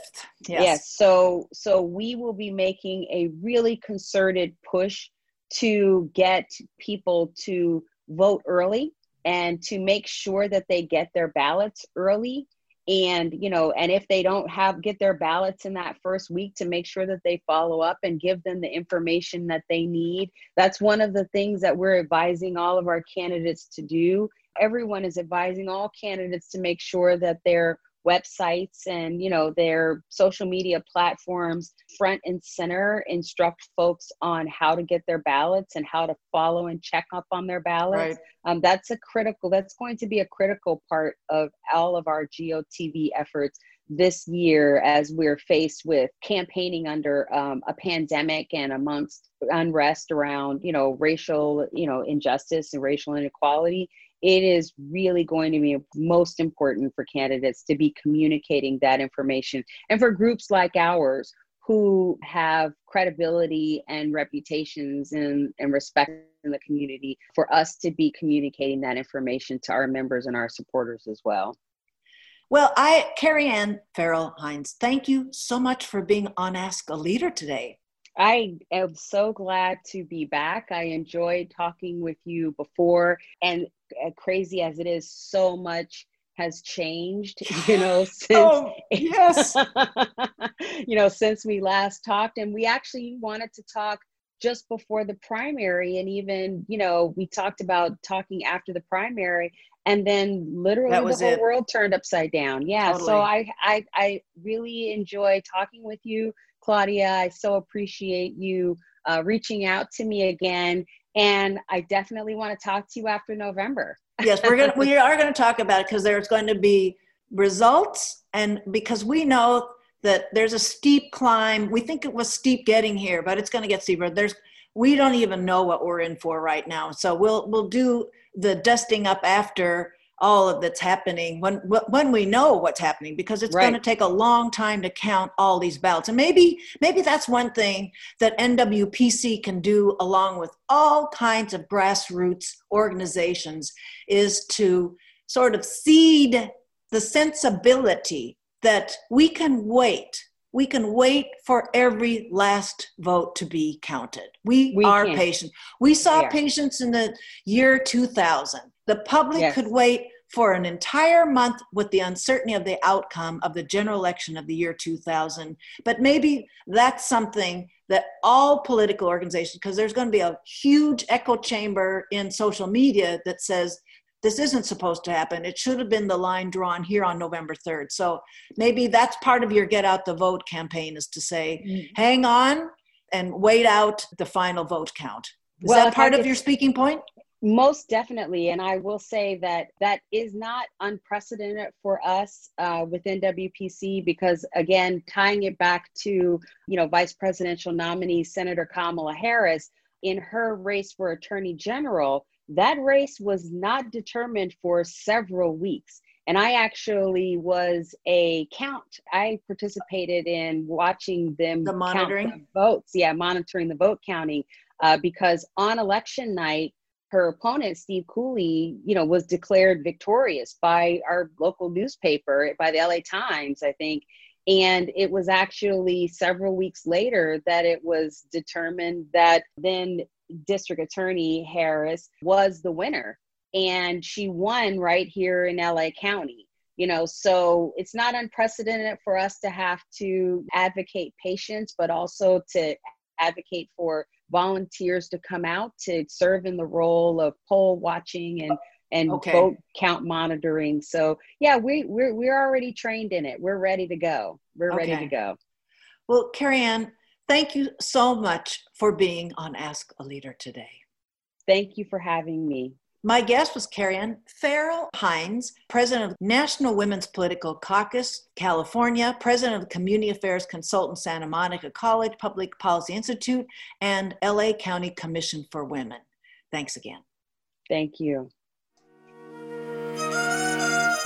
yes. yes. So, so we will be making a really concerted push to get people to vote early and to make sure that they get their ballots early and you know and if they don't have get their ballots in that first week to make sure that they follow up and give them the information that they need that's one of the things that we're advising all of our candidates to do. Everyone is advising all candidates to make sure that their websites and you know their social media platforms front and center instruct folks on how to get their ballots and how to follow and check up on their ballots right. um, that's a critical that's going to be a critical part of all of our gotv efforts this year as we're faced with campaigning under um, a pandemic and amongst unrest around you know racial you know injustice and racial inequality it is really going to be most important for candidates to be communicating that information and for groups like ours who have credibility and reputations and, and respect in the community for us to be communicating that information to our members and our supporters as well. Well, I, Carrie Ann Farrell Hines, thank you so much for being on Ask a Leader today. I am so glad to be back. I enjoyed talking with you before, and crazy as it is, so much has changed, you know, since oh, yes. you know, since we last talked. And we actually wanted to talk just before the primary. And even, you know, we talked about talking after the primary and then literally the whole it. world turned upside down. Yeah. Totally. So I, I I really enjoy talking with you, Claudia. I so appreciate you uh, reaching out to me again. And I definitely want to talk to you after November yes, we're gonna we are gonna talk about it because there's going to be results, and because we know that there's a steep climb. We think it was steep getting here, but it's going to get steeper. There's we don't even know what we're in for right now. So we'll we'll do the dusting up after all of that's happening when when we know what's happening because it's right. going to take a long time to count all these ballots and maybe maybe that's one thing that NWPC can do along with all kinds of grassroots organizations is to sort of seed the sensibility that we can wait we can wait for every last vote to be counted. We, we are can. patient. We saw we patience in the year 2000 the public yes. could wait for an entire month with the uncertainty of the outcome of the general election of the year 2000. But maybe that's something that all political organizations, because there's going to be a huge echo chamber in social media that says this isn't supposed to happen. It should have been the line drawn here on November 3rd. So maybe that's part of your get out the vote campaign is to say, mm-hmm. hang on and wait out the final vote count. Is well, that part of your speaking point? Most definitely. And I will say that that is not unprecedented for us uh, with NWPC because, again, tying it back to, you know, vice presidential nominee Senator Kamala Harris in her race for attorney general, that race was not determined for several weeks. And I actually was a count. I participated in watching them the monitoring the votes. Yeah, monitoring the vote counting uh, because on election night, her opponent, Steve Cooley, you know, was declared victorious by our local newspaper, by the LA Times, I think. And it was actually several weeks later that it was determined that then District Attorney Harris was the winner. And she won right here in LA County. You know, so it's not unprecedented for us to have to advocate patience, but also to advocate for volunteers to come out to serve in the role of poll watching and and okay. vote count monitoring. So yeah, we we're we're already trained in it. We're ready to go. We're okay. ready to go. Well, Karriann, thank you so much for being on Ask a Leader today. Thank you for having me. My guest was Carrie Ann Farrell Hines, president of National Women's Political Caucus, California, president of the Community Affairs Consultant Santa Monica College Public Policy Institute, and LA County Commission for Women. Thanks again. Thank you.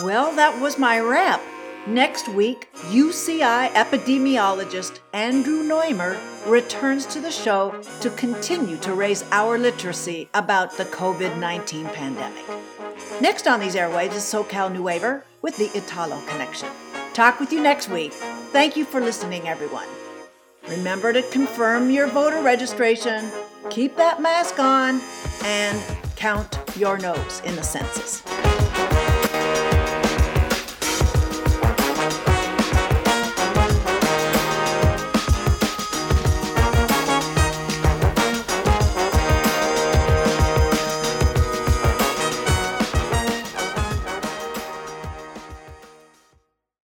Well, that was my wrap. Next week, UCI epidemiologist Andrew Noymer returns to the show to continue to raise our literacy about the COVID 19 pandemic. Next on these airwaves is SoCal Waiver with the Italo Connection. Talk with you next week. Thank you for listening, everyone. Remember to confirm your voter registration, keep that mask on, and count your nose in the census.